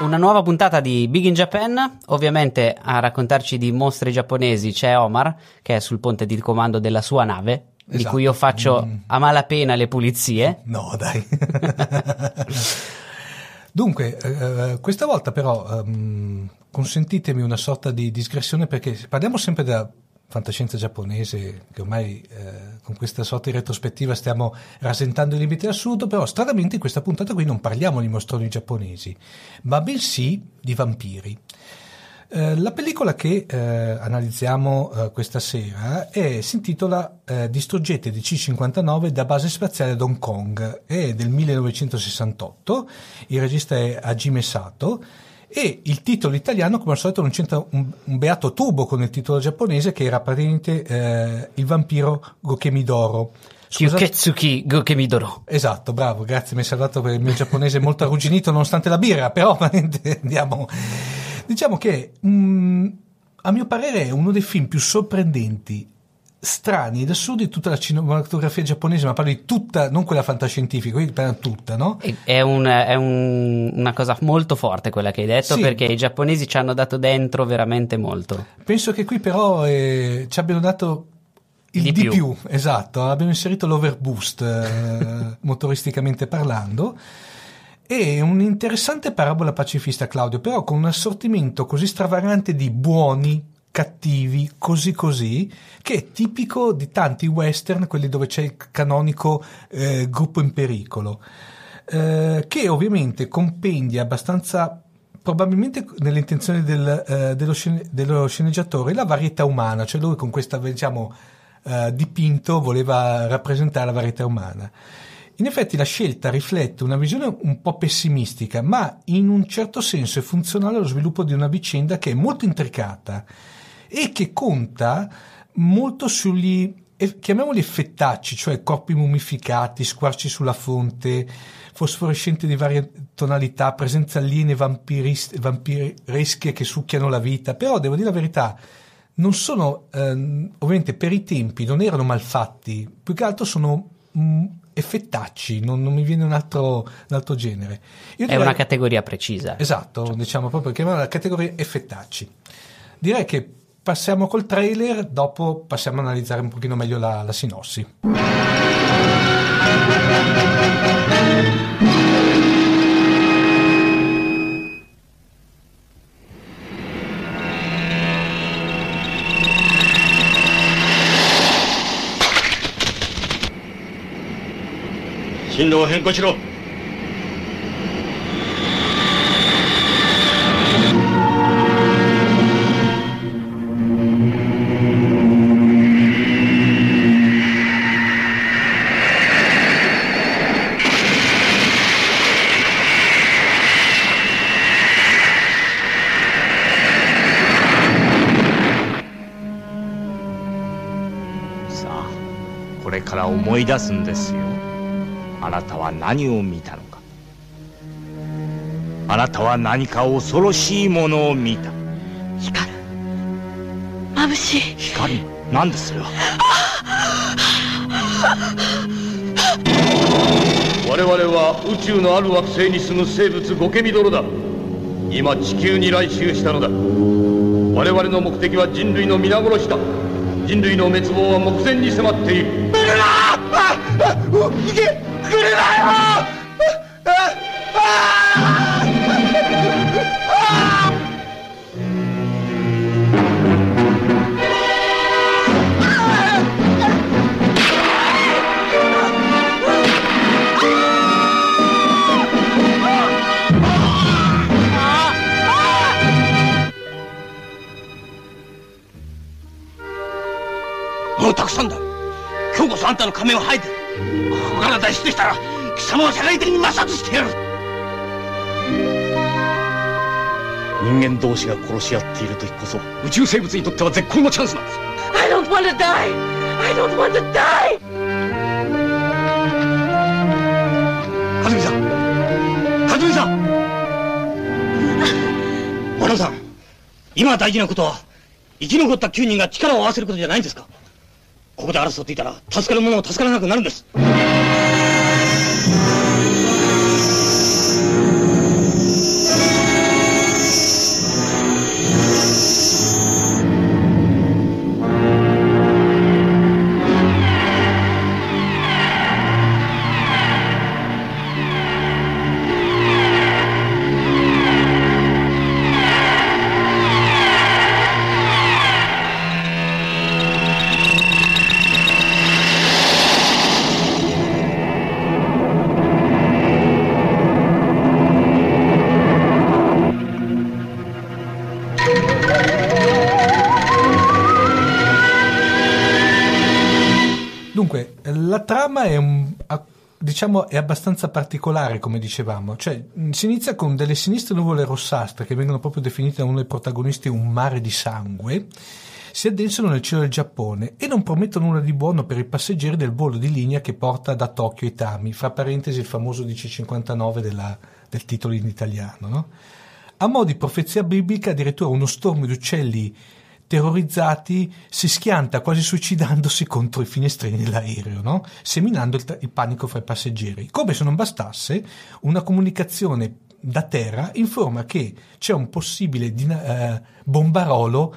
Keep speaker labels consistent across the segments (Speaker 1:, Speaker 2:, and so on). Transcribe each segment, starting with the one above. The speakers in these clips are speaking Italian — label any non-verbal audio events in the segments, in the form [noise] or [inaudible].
Speaker 1: Una nuova puntata di Big in Japan. Ovviamente a raccontarci di mostri giapponesi c'è Omar, che è sul ponte di comando della sua nave, di
Speaker 2: Esatto.
Speaker 1: cui io faccio
Speaker 2: Mm.
Speaker 1: a malapena le pulizie. [laughs]
Speaker 2: No, dai. Dunque, eh, questa volta però ehm, consentitemi una sorta di digressione perché parliamo sempre della fantascienza giapponese che ormai eh, con questa sorta di retrospettiva stiamo rasentando i limiti dell'assurdo, però stranamente in questa puntata qui non parliamo di mostroni giapponesi, ma bensì di vampiri. Eh, la pellicola che eh, analizziamo eh, questa sera è, si intitola eh, Distruggete DC-59 da base spaziale ad Hong Kong, è del 1968, il regista è Hajime Sato e il titolo italiano come al solito non c'entra un, un beato tubo con il titolo giapponese che era praticamente eh, il vampiro Gokemidoro. Scusate-
Speaker 1: Kyuketsuki Gokemidoro.
Speaker 2: Esatto, bravo, grazie, mi hai salvato per il mio giapponese molto arrugginito nonostante la birra, però [laughs] andiamo. Diciamo che mm, a mio parere è uno dei film più sorprendenti, strani ed assurdi di tutta la cinematografia giapponese, ma parlo di tutta, non quella fantascientifica, quindi parlo di tutta, no?
Speaker 1: È, un- è un- una cosa molto forte quella che hai detto
Speaker 2: Sì.
Speaker 1: perché i giapponesi ci hanno dato dentro veramente molto.
Speaker 2: Penso che qui però eh, ci abbiano dato il
Speaker 1: Di
Speaker 2: di,
Speaker 1: più.
Speaker 2: più. esatto, abbiamo inserito l'overboost eh, [laughs] motoristicamente parlando. È un'interessante parabola pacifista, Claudio, però con un assortimento così stravagante di buoni, cattivi, così così, che è tipico di tanti western, quelli dove c'è il canonico eh, gruppo in pericolo, eh, che ovviamente compendia abbastanza probabilmente nelle intenzioni del, eh, dello, scene- dello sceneggiatore la varietà umana, cioè lui con questa diciamo eh, dipinto voleva rappresentare la varietà umana. In effetti la scelta riflette una visione un po' pessimistica, ma in un certo senso è funzionale allo sviluppo di una vicenda che è molto intricata e che conta molto sugli eh, chiamiamoli effettacci, cioè corpi mummificati, squarci sulla fonte, fosforescenti di varie tonalità, presenze aliene vampiresche che succhiano la vita, però devo dire la verità, non sono, ehm, ovviamente per i tempi non erano malfatti, più che altro sono mh, effettacci, non, non mi viene un altro, un altro genere. Io
Speaker 1: È
Speaker 2: direi-
Speaker 1: una categoria precisa.
Speaker 2: Esatto, diciamo proprio chiamiamola la categoria effettacci. Direi che passiamo col trailer, dopo passiamo ad analizzare un pochino meglio la, la sinossi.
Speaker 3: 진로를
Speaker 4: 행거시로 思い出すんですよ。あなたは何を見たのか。あなたは何か恐ろしいものを見た。
Speaker 3: 光る。眩しい。
Speaker 4: 光何ですそれは。
Speaker 5: 我々は宇宙のある惑星に住む生物ゴケミドロだ。今地球に来襲したのだ。我々の目的は人類の皆殺しだ人類の滅亡は目前に迫っている。
Speaker 4: 来るなあよああの仮面を剥いでここから脱出したら貴様を社会的に抹殺してやる。人間同士が殺し合っている時こそ宇宙生物にとっては絶好のチャンスなんです。
Speaker 3: I don't want to die! I don't want to die!
Speaker 4: 和美さん和美さん！和田さん [laughs] 今大事なことは生き残った9人が力を合わせることじゃないんですか？ここで争っていたら助かる者も助からなくなるんです。
Speaker 2: Diciamo è abbastanza particolare, come dicevamo. Cioè, si inizia con delle sinistre nuvole rossastre che vengono proprio definite da uno dei protagonisti un mare di sangue. Si addensano nel cielo del Giappone e non promettono nulla di buono per i passeggeri del volo di linea che porta da Tokyo a Itami, fra parentesi il famoso DC-59 della- del titolo in italiano. no? A mo' di profezia biblica, addirittura uno stormo di uccelli terrorizzati si schianta quasi suicidandosi contro i finestrini dell'aereo, no? seminando il, il panico fra i passeggeri. Come se non bastasse, una comunicazione da terra informa che c'è un possibile dina- eh, bombarolo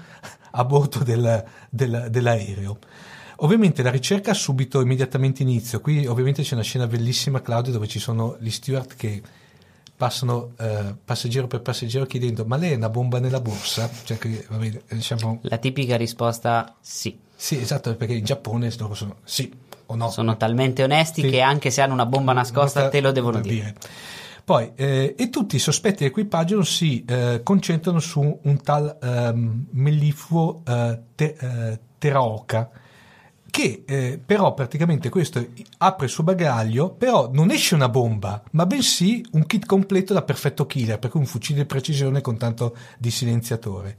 Speaker 2: a bordo del- del- dell'aereo. Ovviamente la ricerca ha subito immediatamente inizio. Qui ovviamente c'è una scena bellissima, Claudio, dove ci sono gli steward che passano eh, passeggero per passeggero chiedendo ma lei è una bomba nella borsa? Cioè, che, bene, diciamo,
Speaker 1: La tipica risposta sì.
Speaker 2: sì, esatto, perché in Giappone loro sono sì o no.
Speaker 1: Sono talmente onesti
Speaker 2: Sì.
Speaker 1: che anche se hanno una bomba nascosta te lo devono dire.
Speaker 2: Poi, eh, e tutti i sospetti dell'equipaggio si eh, concentrano su un tal ehm, mellifluo eh, te- eh, Teraoka, che eh, però praticamente questo apre il suo bagaglio, però non esce una bomba, ma bensì un kit completo da perfetto killer, per cui un fucile di precisione con tanto di silenziatore.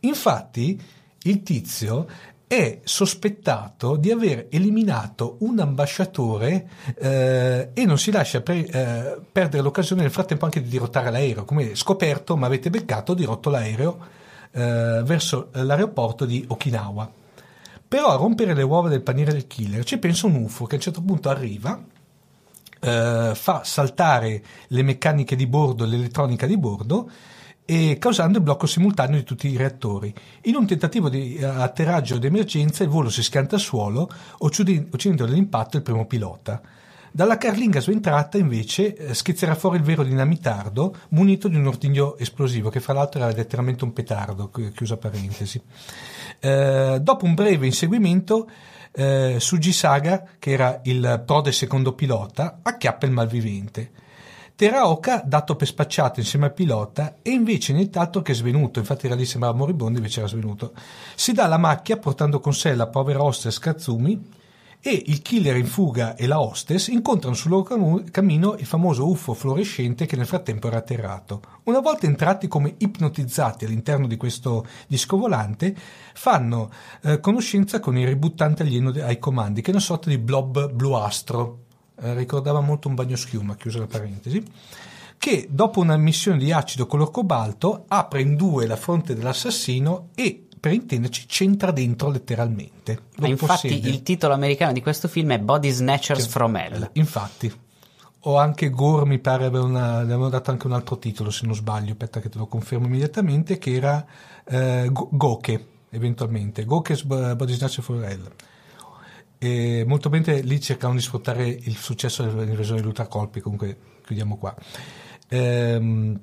Speaker 2: Infatti, il tizio è sospettato di aver eliminato un ambasciatore eh, e non si lascia pre- eh, perdere l'occasione nel frattempo anche di dirottare l'aereo. Come scoperto, ma avete beccato, dirotto l'aereo eh, verso l'aeroporto di Okinawa. Però a rompere le uova del paniere del killer ci pensa un UFO che a un certo punto arriva, eh, fa saltare le meccaniche di bordo, l'elettronica di bordo e causando il blocco simultaneo di tutti i reattori. In un tentativo di eh, atterraggio d'emergenza il volo si schianta al suolo, uccidendo nell'impatto il primo pilota. Dalla carlinga sventrata invece eh, schizzerà fuori il vero dinamitardo munito di un ordigno esplosivo che fra l'altro era letteralmente un petardo, chi- chiusa parentesi. Eh, dopo un breve inseguimento eh, Sugisaga, che era il prode secondo pilota, acchiappa il malvivente. Teraoka, dato per spacciato insieme al pilota, e invece nient'altro che svenuto, infatti era lì sembrava moribondo, invece era svenuto. Si dà la macchia portando con sé la povera hostess Katsumi e il killer in fuga e la hostess incontrano sul loro camu- cammino il famoso UFO fluorescente che nel frattempo era atterrato. Una volta entrati come ipnotizzati all'interno di questo disco volante, fanno eh, conoscenza con il ributtante alieno de- ai comandi, che è una sorta di blob bluastro. Eh, ricordava molto un bagno schiuma, chiusa la parentesi che dopo una missione di acido color cobalto apre in due la fronte dell'assassino e per intenderci c'entra dentro letteralmente.
Speaker 1: Ma infatti
Speaker 2: possiede.
Speaker 1: il titolo americano di questo film è Body Snatchers
Speaker 2: Che-
Speaker 1: from Hell.
Speaker 2: Infatti. O anche Gore mi pare una, le avevano dato anche un altro titolo se non sbaglio, aspetta che te lo confermo immediatamente, che era eh, Go- Goke eventualmente, Goke's Body Snatcher for Hell. E molto bene lì cercavano di sfruttare il successo dell'invasione degli ultracolpi, comunque chiudiamo qua. Ehm,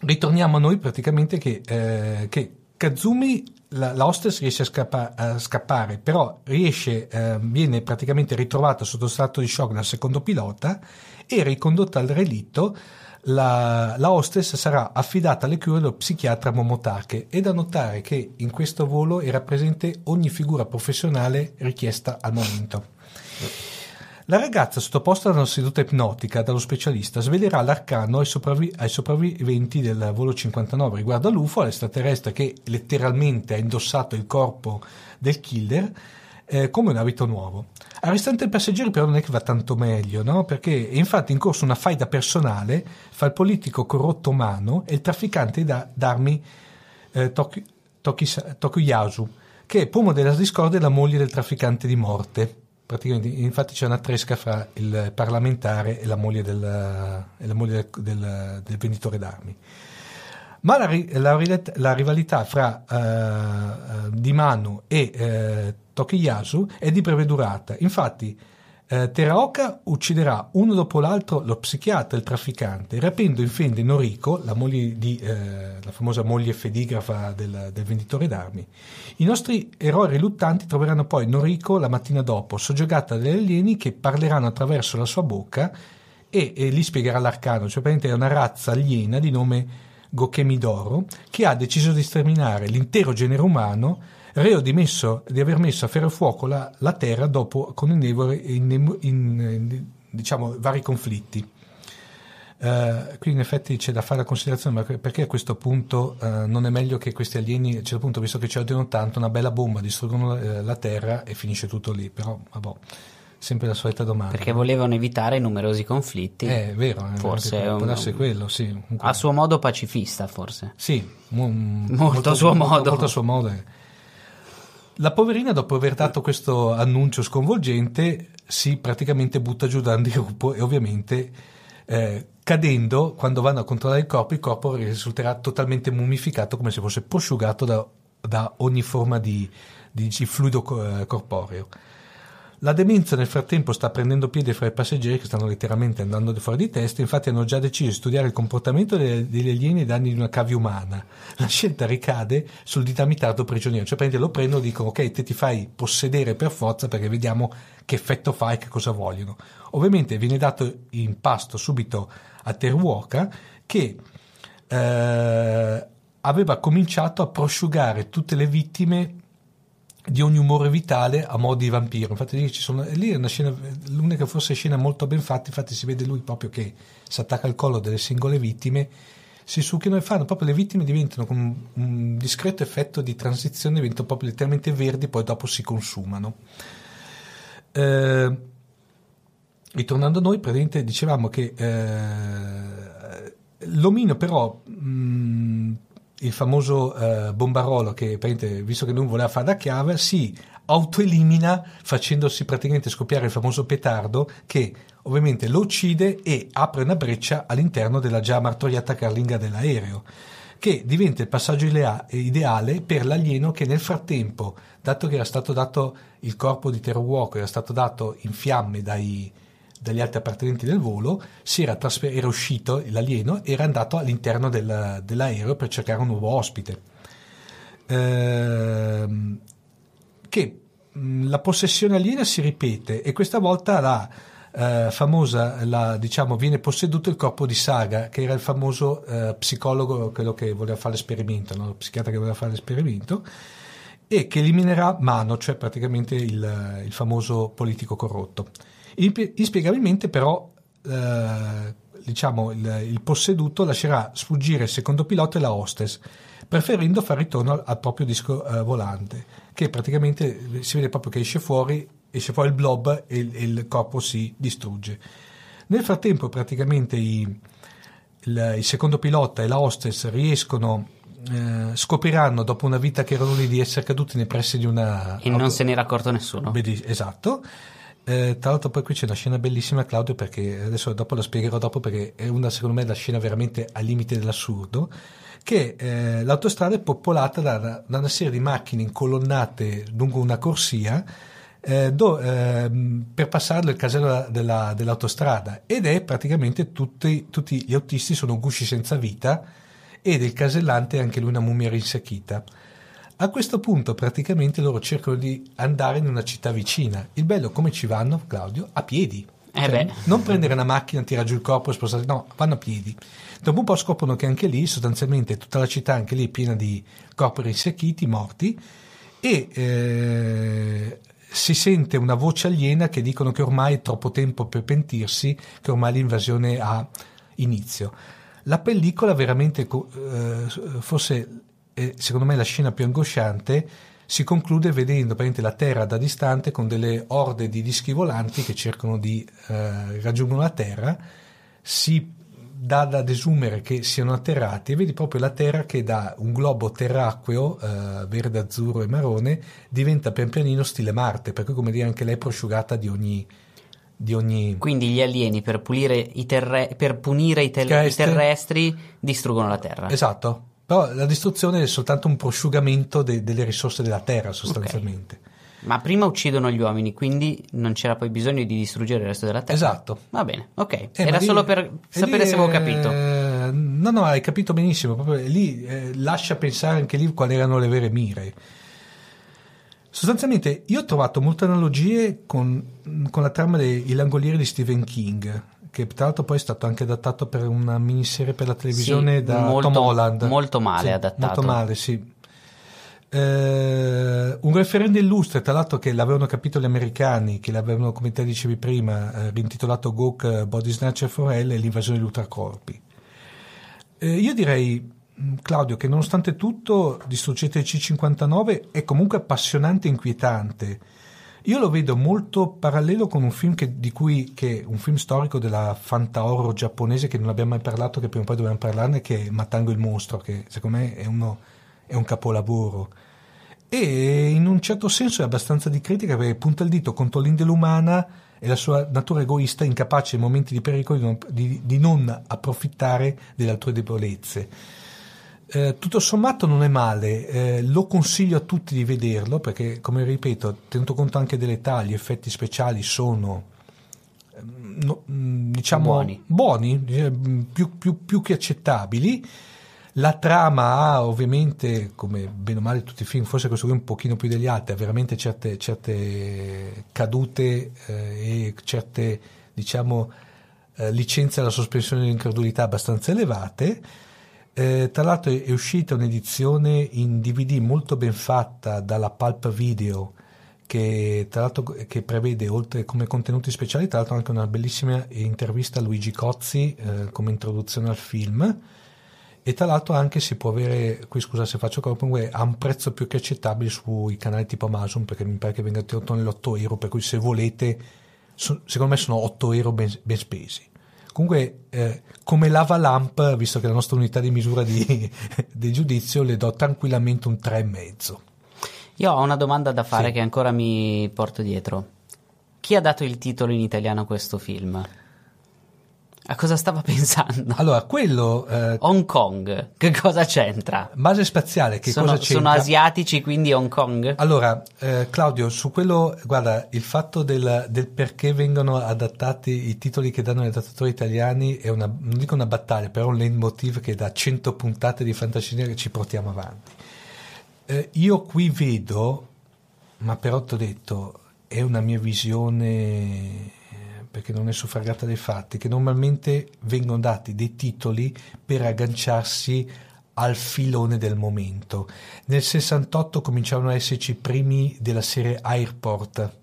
Speaker 2: ritorniamo a noi praticamente che, eh, che Kazumi, la, la hostess riesce a, scappa- a scappare, però riesce, eh, viene praticamente ritrovata sotto stato di shock dal secondo pilota e ricondotta al relitto. La, la hostess sarà affidata alle cure dello psichiatra Momotake. È da notare che in questo volo era presente ogni figura professionale richiesta al momento. La ragazza, sottoposta ad una seduta ipnotica dallo specialista, svelerà l'arcano ai, sopravvi- ai sopravviventi del volo 59 riguardo all'UFO, all'extraterrestre che letteralmente ha indossato il corpo del killer eh, come un abito nuovo. Al restante dei passeggeri però non è che va tanto meglio, no? perché è infatti in corso una faida personale fra il politico corrotto Mano e il trafficante da- d'armi eh, Toki- Tokisa- Tokuyasu, che è pomo della discordia e la moglie del trafficante di morte. Praticamente, infatti c'è una tresca fra il parlamentare e la moglie del, la moglie del- del- del venditore d'armi. Ma la, la la rivalità fra eh, Di Manu e eh, Tokiyasu è di breve durata. Infatti, eh, Teraoka ucciderà uno dopo l'altro lo psichiatra il trafficante, rapendo in fende Noriko, la, di, eh, la famosa moglie fedigrafa del, del venditore d'armi. I nostri eroi riluttanti troveranno poi Noriko la mattina dopo, soggiogata dagli alieni che parleranno attraverso la sua bocca e, e gli spiegherà l'arcano, cioè praticamente è una razza aliena di nome Gokemidoro che ha deciso di sterminare l'intero genere umano reo di, messo- di aver messo a ferro e fuoco la, la terra dopo con in, in- diciamo, vari conflitti. Eh, qui in effetti c'è da fare la considerazione ma perché a questo punto eh, non è meglio che questi alieni a un certo punto visto che ci odiano tanto una bella bomba distruggono eh, la terra e finisce tutto lì però vabbè sempre la solita domanda
Speaker 1: Perché volevano evitare numerosi conflitti.
Speaker 2: è vero
Speaker 1: Forse è un-
Speaker 2: può darsi quello sì Comunque-
Speaker 1: A suo modo pacifista, forse.
Speaker 2: sì, mo-
Speaker 1: Molto a suo modo.
Speaker 2: Molto a suo modo. La poverina, dopo aver dato questo annuncio sconvolgente, si praticamente butta giù dal gruppo e ovviamente eh, cadendo, quando vanno a controllare il corpo, il corpo risulterà totalmente mummificato come se fosse prosciugato da, da ogni forma di, di- fluido co- corporeo. La demenza nel frattempo sta prendendo piede fra i passeggeri che stanno letteralmente andando fuori di testa, infatti hanno già deciso di studiare il comportamento degli alieni ai danni di una cavia umana. La scelta ricade sul dinamitato prigioniero, cioè praticamente lo prendono e dicono ok te ti fai possedere per forza perché vediamo che effetto fai e che cosa vogliono. Ovviamente viene dato in pasto subito a Teruoka che eh, aveva cominciato a prosciugare tutte le vittime di ogni umore vitale a mo' di vampiro. Infatti lì, sono, lì è una scena, l'unica forse scena molto ben fatta, infatti si vede lui proprio che si attacca al collo delle singole vittime, si succhiano e fanno proprio le vittime diventano con un discreto effetto di transizione, diventano proprio letteralmente verdi, poi dopo si consumano. Eh, ritornando a noi, praticamente dicevamo che eh, l'omino però mh, il famoso eh, bombarolo che visto che lui voleva fare da chiave si autoelimina facendosi praticamente scoppiare il famoso petardo che ovviamente lo uccide e apre una breccia all'interno della già martoriata carlinga dell'aereo che diventa il passaggio ideale per l'alieno che nel frattempo, dato che era stato dato il corpo di Terror Walker, era stato dato in fiamme dai, dagli altri appartenenti del volo, era, trasfer- era uscito l'alieno e era andato all'interno del- dell'aereo per cercare un nuovo ospite. Ehm, che mh, la possessione aliena si ripete e questa volta la eh, famosa, la, diciamo, viene posseduto il corpo di Saga, che era il famoso eh, psicologo, quello che voleva fare l'esperimento, no? lo psichiatra che voleva fare l'esperimento, e che eliminerà Mano, cioè praticamente il, il famoso politico corrotto. Inspiegabilmente però eh, diciamo, il, il, posseduto lascerà sfuggire il secondo pilota e la hostess, preferendo fare ritorno al, al proprio disco eh, volante, che praticamente si vede proprio che esce fuori, esce fuori il blob e il, il corpo si distrugge. Nel frattempo praticamente i, il, il, secondo pilota e la hostess riescono eh, scopriranno dopo una vita che erano lì di essere caduti nei pressi di una
Speaker 1: e non se n'era accorto nessuno
Speaker 2: esatto eh, tra l'altro poi qui c'è una scena bellissima Claudio perché adesso dopo la spiegherò dopo perché è una secondo me la scena veramente al limite dell'assurdo che eh, l'autostrada è popolata da, da, una serie di macchine incolonnate lungo una corsia eh, do, ehm, per passare il casello della, dell'autostrada ed è praticamente tutti, tutti gli autisti sono gusci senza vita ed il casellante è anche lui una mummia rinsecchita a questo punto praticamente loro cercano di andare in una città vicina. Il bello come ci vanno, Claudio? A piedi.
Speaker 1: Eh cioè,
Speaker 2: non prendere una macchina, tirare giù il corpo e spostare, no, vanno a piedi. Dopo un po' scoprono che anche lì, sostanzialmente, tutta la città anche lì è piena di corpi rinsecchiti, morti, e eh, si sente una voce aliena che dicono che ormai è troppo tempo per pentirsi, che ormai l'invasione ha inizio. La pellicola veramente, eh, forse e secondo me la scena più angosciante si conclude vedendo la Terra da distante con delle orde di dischi volanti che cercano di eh, raggiungere la Terra, si dà da desumere che siano atterrati e vedi proprio la Terra che da un globo terracqueo, eh, verde, azzurro e marrone, diventa pian pianino stile Marte, per cui come dire anche lei è prosciugata di ogni, di ogni...
Speaker 1: Quindi gli alieni per, i terre... per punire i, tel- i terrestri distruggono la Terra.
Speaker 2: Esatto, però la distruzione è soltanto un prosciugamento de- delle risorse della terra, sostanzialmente. Okay.
Speaker 1: Ma prima uccidono gli uomini, quindi non c'era poi bisogno di distruggere il resto della terra.
Speaker 2: Esatto.
Speaker 1: Va bene, ok. Eh, Era lì, solo per sapere se avevo capito.
Speaker 2: Eh, no, no, hai capito benissimo. Proprio lì eh, lascia pensare anche lì quali erano le vere mire. Sostanzialmente, io ho trovato molte analogie con, con la trama dei Langolieri di Stephen King che tra l'altro poi è stato anche adattato per una miniserie per la televisione sì, da
Speaker 1: molto,
Speaker 2: Tom Holland.
Speaker 1: Molto male
Speaker 2: sì,
Speaker 1: adattato.
Speaker 2: Molto male, sì. Eh, un referendo illustre, tra l'altro, che l'avevano capito gli americani, che l'avevano, come te dicevi prima, eh, rintitolato Gok eh, Body Snatcher for Hell e l'invasione degli ultracorpi. Eh, io direi, mm, Claudio, che nonostante tutto, Distruggete il C59 è comunque appassionante e inquietante io lo vedo molto parallelo con un film che, cui, che un film storico della fanta horror giapponese che non abbiamo mai parlato, che prima o poi dobbiamo parlarne, che è Matango il mostro, che secondo me è, uno, è un capolavoro. E in un certo senso è abbastanza di critica perché punta il dito contro l'indole umana e la sua natura egoista, incapace in momenti di pericolo di non, di, di non approfittare delle altrui debolezze. Eh, tutto sommato non è male, eh, lo consiglio a tutti di vederlo perché, come ripeto, tenuto conto anche dell'età, gli effetti speciali sono ehm, no, mm, diciamo
Speaker 1: buoni,
Speaker 2: buoni eh, più, più, più, che accettabili. La trama ha ovviamente, come bene o male tutti i film, forse questo qui un pochino più degli altri, ha veramente certe, certe cadute eh, e certe, diciamo, eh, licenze alla sospensione dell'incredulità abbastanza elevate eh, tra l'altro è uscita un'edizione in DVD molto ben fatta dalla Pulp Video che, tra l'altro, che prevede oltre come contenuti speciali tra l'altro anche una bellissima intervista a Luigi Cozzi eh, come introduzione al film. E tra l'altro anche si può avere qui scusa se faccio comunque a un prezzo più che accettabile sui canali tipo Amazon perché mi pare che venga tenuto nelle 8 euro per cui se volete so, secondo me sono 8 euro ben, ben spesi Comunque, eh, come lava lamp, visto che la nostra unità di misura di, [laughs] di giudizio, le do tranquillamente un 3,5.
Speaker 1: Io ho una domanda da fare sì. che ancora mi porto dietro. Chi ha dato il titolo in italiano a questo film? A cosa stava [laughs] pensando?
Speaker 2: Allora, quello... Eh,
Speaker 1: Hong Kong, che cosa c'entra?
Speaker 2: Base spaziale, che
Speaker 1: sono,
Speaker 2: cosa c'entra?
Speaker 1: Sono asiatici, quindi Hong Kong?
Speaker 2: Allora, eh, Claudio, su quello, guarda, il fatto del, del, perché vengono adattati i titoli che danno gli adattatori italiani è una, non dico una battaglia, però un leitmotiv che da 100 puntate di fantascienza ci portiamo avanti. Eh, io qui vedo, ma però ti ho detto, è una mia visione perché non è suffragata dai fatti, che normalmente vengono dati dei titoli per agganciarsi al filone del momento. Nel 68 cominciavano a esserci i primi della serie Airport,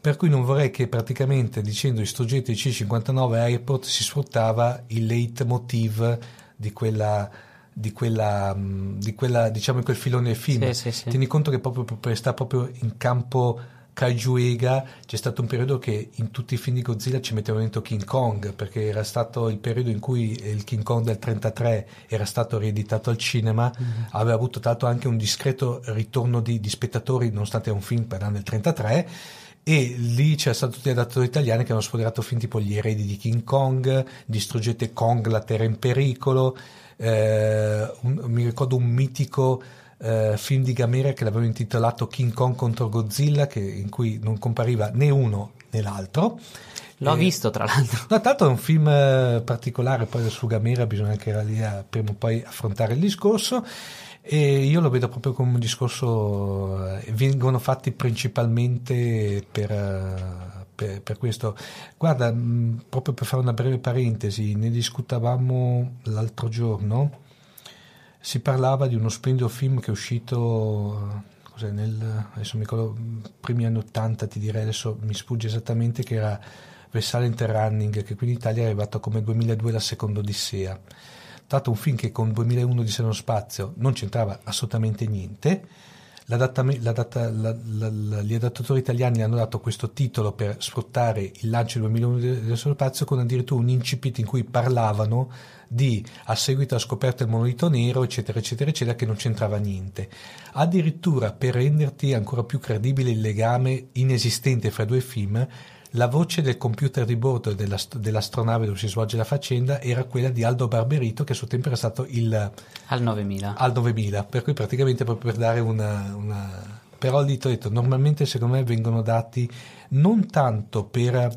Speaker 2: per cui non vorrei che praticamente dicendo Istruggetti C59 Airport si sfruttava il leitmotiv di quella di quella, mh, di quella diciamo in quel filone del film.
Speaker 1: Sì, sì, sì.
Speaker 2: Tieni conto che proprio stare proprio in campo Kaijuega c'è stato un periodo che in tutti i film di Godzilla ci mettevano dentro King Kong perché era stato il periodo in cui il King Kong del 33 era stato rieditato al cinema
Speaker 1: Mm-hmm.
Speaker 2: aveva avuto l'altro anche un discreto ritorno di, di spettatori nonostante era un film per l'anno del 33 e lì c'erano stati tutti gli adattatori italiani che hanno sfoderato film tipo Gli eredi di King Kong Distruggete Kong, la terra in pericolo eh, un- mi ricordo un mitico eh, film di Gamera che l'avevano intitolato King Kong contro Godzilla che- in cui non compariva né uno né l'altro
Speaker 1: L'ho
Speaker 2: Eh,
Speaker 1: visto tra l'altro.
Speaker 2: No, tanto è un film eh, particolare, poi su Gamera bisogna anche lì a, prima o poi affrontare il discorso e io lo vedo proprio come un discorso, eh, vengono fatti principalmente per, eh, per, per questo. Guarda, mh, proprio per fare una breve parentesi, ne discutavamo l'altro giorno, si parlava di uno splendido film che è uscito cos'è, nel, adesso mi ricordo, primi anni 80 ti direi, adesso mi sfugge esattamente, che era Silent Running, che qui in Italia è arrivato come 2002 la seconda Odissea. Tanto un film che con 2001 di nello spazio non c'entrava assolutamente niente. Gli adattatori italiani hanno dato questo titolo per sfruttare il lancio del 2001 di- dello spazio con addirittura un incipit in cui parlavano di a seguito alla scoperta del monolito nero eccetera eccetera eccetera che non c'entrava niente. Addirittura per renderti ancora più credibile il legame inesistente fra i due film la voce del computer di bordo della- dell'astronave dove si svolge la faccenda era quella di Aldo Barberito che a suo tempo era stato il
Speaker 1: Al 9000.
Speaker 2: al 9000 per cui praticamente proprio per dare una, una- però lì t'ho detto normalmente secondo me vengono dati non tanto per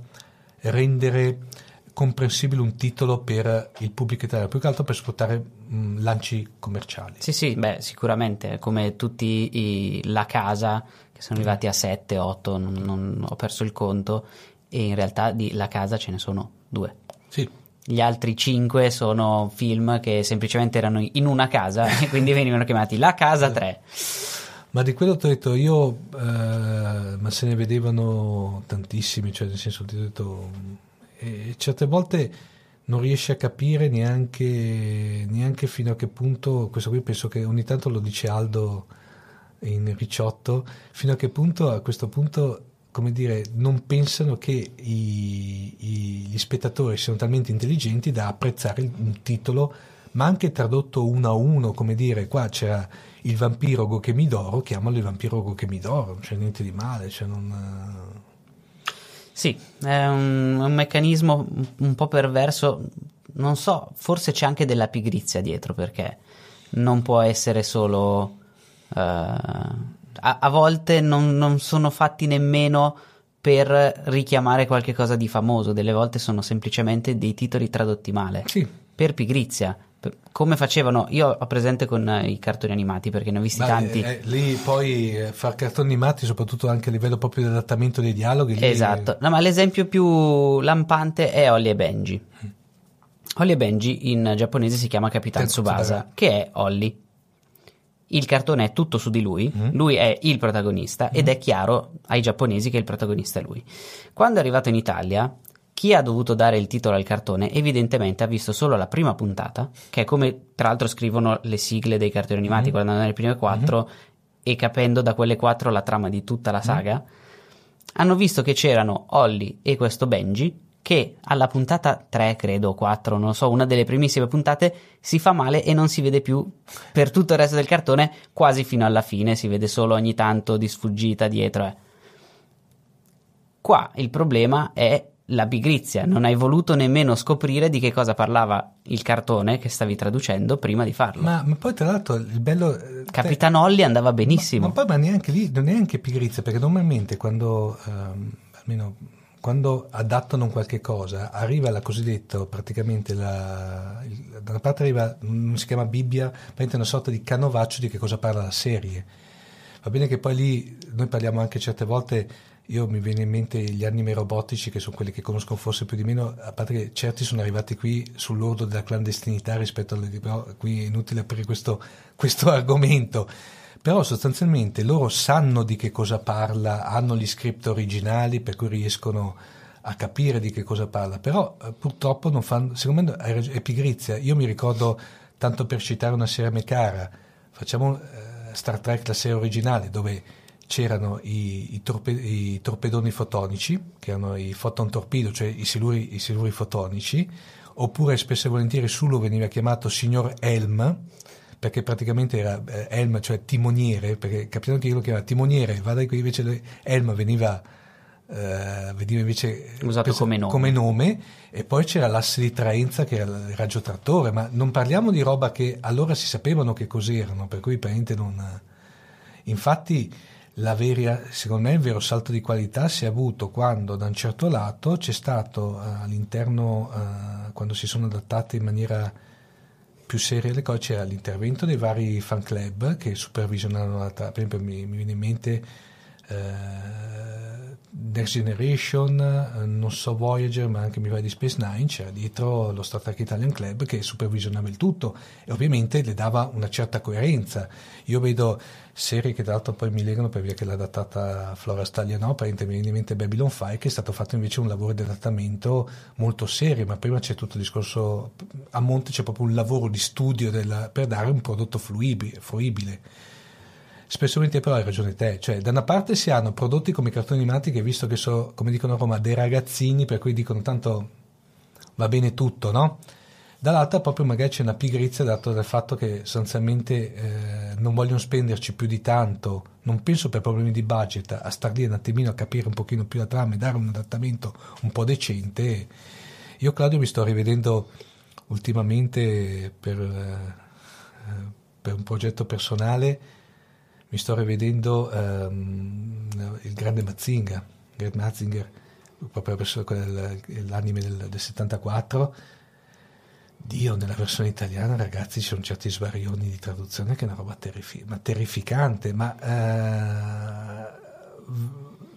Speaker 2: rendere comprensibile un titolo per il pubblico italiano più che altro per sfruttare mh, lanci commerciali
Speaker 1: Sì, sì, beh, sicuramente, come tutti i La Casa, che sono arrivati a 7, 8, non, non- ho perso il conto, e in realtà di La Casa ce ne sono due.
Speaker 2: sì
Speaker 1: Gli altri 5 sono film che semplicemente erano in una casa [laughs] e quindi venivano chiamati La Casa 3.
Speaker 2: Ma di quello ti ho detto io, eh, ma se ne vedevano tantissimi, cioè nel senso ti ho detto, e certe volte non riesci a capire neanche, neanche fino a che punto, questo qui penso che ogni tanto lo dice Aldo in Ricciotto, fino a che punto a questo punto, come dire, non pensano che i- i- gli spettatori siano talmente intelligenti da apprezzare un titolo, ma anche tradotto uno a uno, come dire, qua c'era il vampiro Gokemidoro, chiamalo il vampiro Gokemidoro, non c'è niente di male, cioè non...
Speaker 1: Sì, è un, un meccanismo un- po' perverso, non so, forse c'è anche della pigrizia dietro perché non può essere solo... eh, a, a volte non, non sono fatti nemmeno per richiamare qualche cosa di famoso, delle volte sono semplicemente dei titoli tradotti male,
Speaker 2: Sì,
Speaker 1: per pigrizia. Come facevano, io ho presente con eh, i cartoni animati perché ne ho visti
Speaker 2: ma,
Speaker 1: tanti.
Speaker 2: eh, lì poi eh, far cartoni animati, soprattutto anche a livello proprio di adattamento dei dialoghi, lì-
Speaker 1: Esatto, no, ma l'esempio più lampante è Holly e Benji. Holly e Benji in giapponese si chiama Capitan Tsubasa, che è Holly. Il cartone è tutto su di lui, lui è il protagonista ed è chiaro ai giapponesi che il protagonista è lui. Quando è arrivato in Italia, chi ha dovuto dare il titolo al cartone evidentemente ha visto solo la prima puntata, che è come tra l'altro scrivono le sigle dei cartoni animati guardando nelle prime quattro e capendo da quelle quattro la trama di tutta la saga hanno visto che c'erano Holly e questo Benji che alla puntata 3, credo, o 4, non lo so, una delle primissime puntate si fa male e non si vede più per tutto il resto del cartone, quasi fino alla fine, si vede solo ogni tanto di sfuggita dietro. eh. Qua il problema è la pigrizia, non hai voluto nemmeno scoprire di che cosa parlava il cartone che stavi traducendo prima di farlo.
Speaker 2: Ma, ma poi tra l'altro il bello... eh,
Speaker 1: Capitan Holly andava benissimo.
Speaker 2: Ma, ma poi ma neanche lì, neanche pigrizia, perché normalmente quando, ehm, almeno quando adattano un qualche cosa, arriva la cosiddetta, praticamente, la, da una parte arriva, non si chiama Bibbia, praticamente una sorta di canovaccio di che cosa parla la serie. Va bene che poi lì noi parliamo anche certe volte io mi viene in mente gli anime robotici che sono quelli che conosco forse più di meno, a parte che certi sono arrivati qui sull'ordo della clandestinità rispetto alle... però qui è inutile aprire questo, [laughs] questo argomento. Però sostanzialmente loro sanno di che cosa parla, hanno gli script originali per cui riescono a capire di che cosa parla, però eh, purtroppo non fanno, secondo me è pigrizia. Io mi ricordo, tanto per citare una serie a me cara, facciamo eh, Star Trek la serie originale dove c'erano i, i, torpe, i, torpedoni fotonici, che erano i photon torpedo, cioè i siluri, i siluri fotonici, oppure spesso e volentieri Sulu veniva chiamato signor Helm, perché praticamente era eh, Helm, cioè timoniere, perché capitano che io lo chiamava timoniere, vada qui invece Helm veniva eh, veniva invece
Speaker 1: usato come nome.
Speaker 2: come nome. e poi c'era l'asse di traenza che era il raggio trattore, ma non parliamo di roba che allora si sapevano che cos'erano, per cui praticamente non... Infatti la vera, secondo me il vero salto di qualità si è avuto quando da un certo lato c'è stato uh, all'interno, uh, quando si sono adattate in maniera più seria le cose, c'era l'intervento dei vari fan club che supervisionavano, per esempio mi, mi viene in mente... Uh, Next Generation, eh, non so Voyager, ma anche mi pare di Space Nine, c'era dietro lo Star Trek Italian Club che supervisionava il tutto e ovviamente le dava una certa coerenza. Io vedo serie che tra l'altro poi mi legano per via che l'ha adattata Flora Staglia no, per mente Babylon 5 che è stato fatto invece un lavoro di adattamento molto serio, ma prima c'è tutto il discorso, a monte c'è proprio un lavoro di studio della, per dare un prodotto fluibile, fruibile spesso però hai ragione te, cioè da una parte si hanno prodotti come cartoni animati che visto che sono, come dicono a Roma, dei ragazzini, per cui dicono tanto va bene tutto, no? Dall'altra proprio magari c'è una pigrizia dato dal fatto che sostanzialmente eh, non vogliono spenderci più di tanto, non penso per problemi di budget, a star lì un attimino a capire un pochino più la trama e dare un adattamento un po' decente. Io Claudio mi sto rivedendo ultimamente per, eh, per un progetto personale mi sto rivedendo um, il grande Mazinga, Gerd Mazinger, proprio quel, l'anime del, del 74. Dio, nella versione italiana, ragazzi, ci sono certi svarioni di traduzione che è una roba terrifi- ma terrificante, ma uh,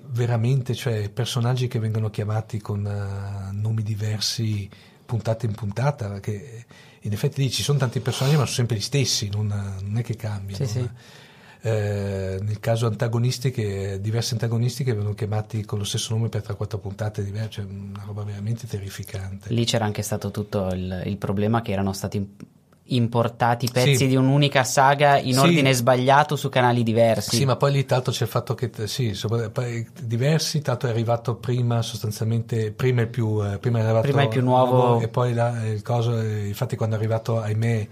Speaker 2: veramente, cioè personaggi che vengono chiamati con uh, nomi diversi puntata in puntata, che in effetti lì ci sono tanti personaggi, ma sono sempre gli stessi, non, non è che cambiano.
Speaker 1: Sì, sì
Speaker 2: eh, nel caso antagonistiche, diversi antagonisti che vengono chiamati con lo stesso nome per 3-4 puntate diverse, cioè una roba veramente terrificante.
Speaker 1: Lì c'era anche stato tutto il, il problema che erano stati importati pezzi sì. di un'unica saga in sì. ordine sbagliato su canali diversi.
Speaker 2: Sì, ma poi lì tanto c'è il fatto che sì, diversi, tanto è arrivato prima sostanzialmente prima il più eh, prima è arrivato
Speaker 1: prima il più nuovo
Speaker 2: e poi la, il coso, eh, infatti quando è arrivato ahimè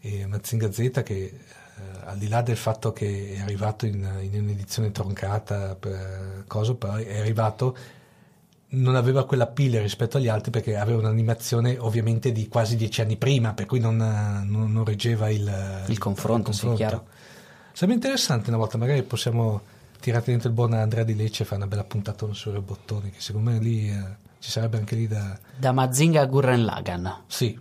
Speaker 2: eh, Mazinga Z che al di là del fatto che è arrivato in, in un'edizione troncata, per cosa, poi è arrivato non aveva quella pila rispetto agli altri perché aveva un'animazione ovviamente di quasi dieci anni prima, per cui non, non, non reggeva il,
Speaker 1: il, confronto, il confronto. Sì, chiaro.
Speaker 2: Sarebbe interessante una volta, magari possiamo tirare dentro il buon Andrea di Lecce e fare una bella puntatona sui robottoni, che secondo me lì eh, ci sarebbe anche lì da...
Speaker 1: Da Mazinga a Gurren Lagan.
Speaker 2: Sì,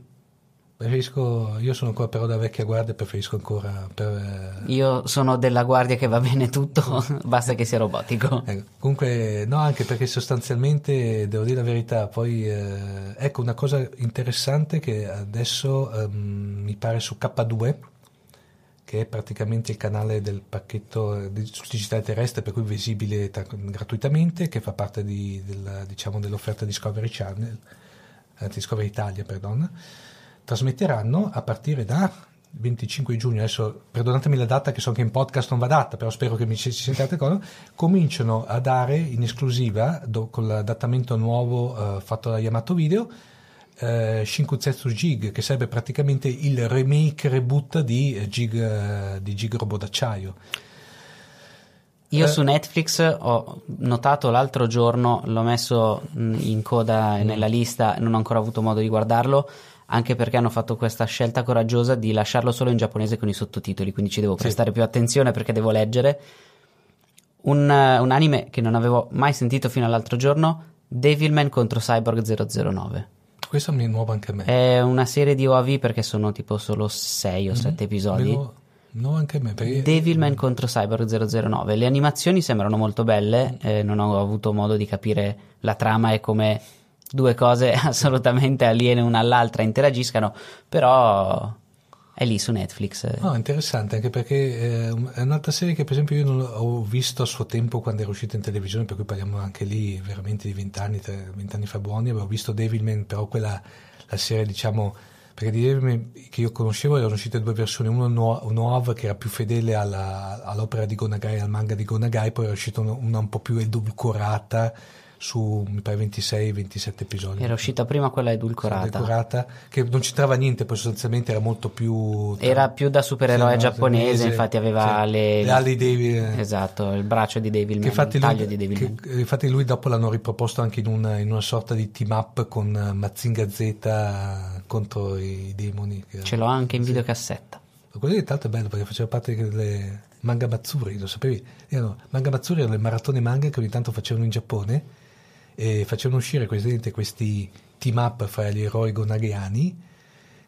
Speaker 2: Preferisco, io sono ancora però da vecchia guardia e preferisco ancora per,
Speaker 1: eh, Io sono della guardia che va bene tutto, [laughs] basta che sia robotico.
Speaker 2: Eh, comunque, no, anche perché sostanzialmente, devo dire la verità, poi eh, ecco una cosa interessante che adesso um, mi pare su K2, che è praticamente il canale del pacchetto di digitale terrestre, per cui visibile tra, gratuitamente, che fa parte di, del, diciamo, dell'offerta Discovery Channel, eh, Discovery Italia, perdona trasmetteranno a partire da 25 giugno, adesso perdonatemi la data che so che in podcast non va data, però spero che mi ci sentiate con, cominciano a dare in esclusiva, do, con l'adattamento nuovo uh, fatto da Yamato Video, uh, Shinkutsetsu Jig, che sarebbe praticamente il remake reboot di Jig, uh, di Jig Robot d'acciaio.
Speaker 1: Io su Netflix ho notato l'altro giorno, l'ho messo in coda mm. nella lista, non ho ancora avuto modo di guardarlo, anche perché hanno fatto questa scelta coraggiosa di lasciarlo solo in giapponese con i sottotitoli, quindi ci devo prestare sì. più attenzione perché devo leggere. Un, un, anime che non avevo mai sentito fino all'altro giorno, Devilman contro Cyborg 009.
Speaker 2: Questo mi è nuovo anche a me.
Speaker 1: È una serie di OAV perché sono tipo solo 6 o 7 mm-hmm. episodi.
Speaker 2: Lo, No, anche a me. Perché...
Speaker 1: Devilman contro Cyborg 009. Le animazioni sembrano molto belle, eh, non ho avuto modo di capire la trama e come due cose [laughs] assolutamente aliene una all'altra interagiscano, però è lì su Netflix.
Speaker 2: No, interessante anche perché eh, è un'altra serie che per esempio io non ho visto a suo tempo quando era uscita in televisione, per cui parliamo anche lì veramente di vent'anni, vent'anni fa buoni, avevo visto Devilman, però quella la serie diciamo perché di Devilman che io conoscevo erano uscite due versioni, una nuova che era più fedele alla, all'opera di Gonagai, al manga di Gonagai, poi era uscita una, una un po' più edulcorata su mi pare 26-27 episodi.
Speaker 1: Era uscita prima quella edulcorata.
Speaker 2: edulcorata che non c'entrava niente, poi sostanzialmente era molto più...
Speaker 1: Era più da supereroe sì, giapponese, infatti aveva
Speaker 2: sì,
Speaker 1: le...
Speaker 2: le ali di David.
Speaker 1: Esatto, il braccio di David che
Speaker 2: infatti
Speaker 1: il taglio
Speaker 2: lui,
Speaker 1: di David
Speaker 2: che, infatti lui dopo l'hanno riproposto anche in una, in una sorta di team up con Mazinga Z contro i demoni.
Speaker 1: Ce l'ho anche in sì. videocassetta.
Speaker 2: Quello tra l'altro è bello perché faceva parte delle manga mazzuri, lo sapevi? Erano, manga mazzuri erano le maratone manga che ogni tanto facevano in Giappone e facevano uscire questi, questi team up fra gli eroi gonaghiani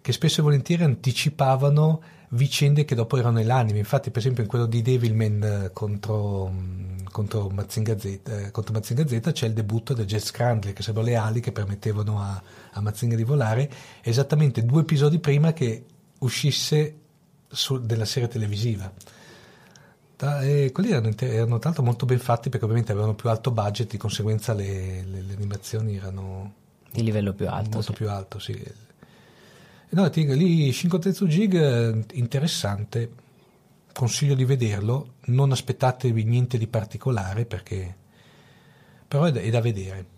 Speaker 2: che spesso e volentieri anticipavano vicende che dopo erano nell'anime. Infatti, per esempio, in quello di Devilman eh, contro, mm, contro, Mazinga Z, eh, contro Mazinga Z c'è il debutto del Jet Scrambler, che sarebbero le ali che permettevano a, a Mazinga di volare, esattamente due episodi prima che uscisse su, della serie televisiva. E quelli erano, erano, l'altro molto ben fatti perché ovviamente avevano più alto budget, di conseguenza le, le, le animazioni erano
Speaker 1: di livello più alto.
Speaker 2: Molto
Speaker 1: sì.
Speaker 2: più alto, sì. No, ti, lì Shinko Tetsu Jig interessante, consiglio di vederlo, non aspettatevi niente di particolare perché però è da, è da vedere.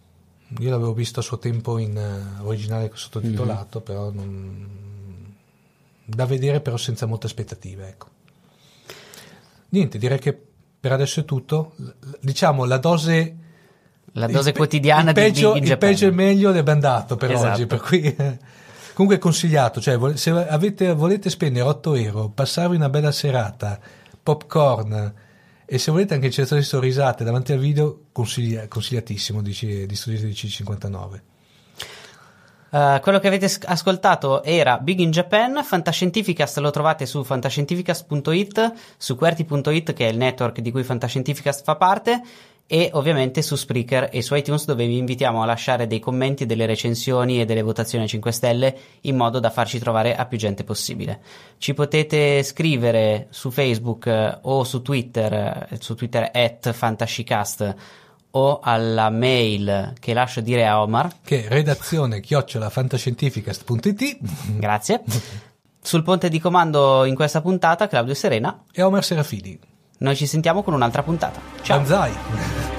Speaker 2: Io l'avevo visto a suo tempo in uh, originale sottotitolato, mm-hmm. però non, da vedere però senza molte aspettative, ecco. Niente, direi che per adesso è tutto. Diciamo la dose.
Speaker 1: La dose il, quotidiana
Speaker 2: il peggio,
Speaker 1: di Big
Speaker 2: Il peggio e meglio le abbiamo dato per
Speaker 1: esatto.
Speaker 2: oggi. Per cui, comunque è consigliato. Cioè, se avete, volete spendere 8 euro, passarvi una bella serata, popcorn. E se volete anche cercare sorrisate davanti al video, consiglia, consigliatissimo di, di Studios di C59.
Speaker 1: Uh, quello che avete ascoltato era Big in Japan, Fantascientificast lo trovate su fantascientificast.it, su QWERTY.it che è il network di cui Fantascientificast fa parte e ovviamente su Spreaker e su iTunes dove vi invitiamo a lasciare dei commenti, delle recensioni e delle votazioni a 5 stelle in modo da farci trovare a più gente possibile. Ci potete scrivere su Facebook eh, o su Twitter, eh, su Twitter at Fantascicast o alla mail che lascio dire a Omar.
Speaker 2: Che è redazione chiocciolafantascientificast.it
Speaker 1: grazie. Sul ponte di comando in questa puntata Claudio Serena.
Speaker 2: E Omar Serafini.
Speaker 1: Noi ci sentiamo con un'altra puntata. Ciao.
Speaker 2: Banzai.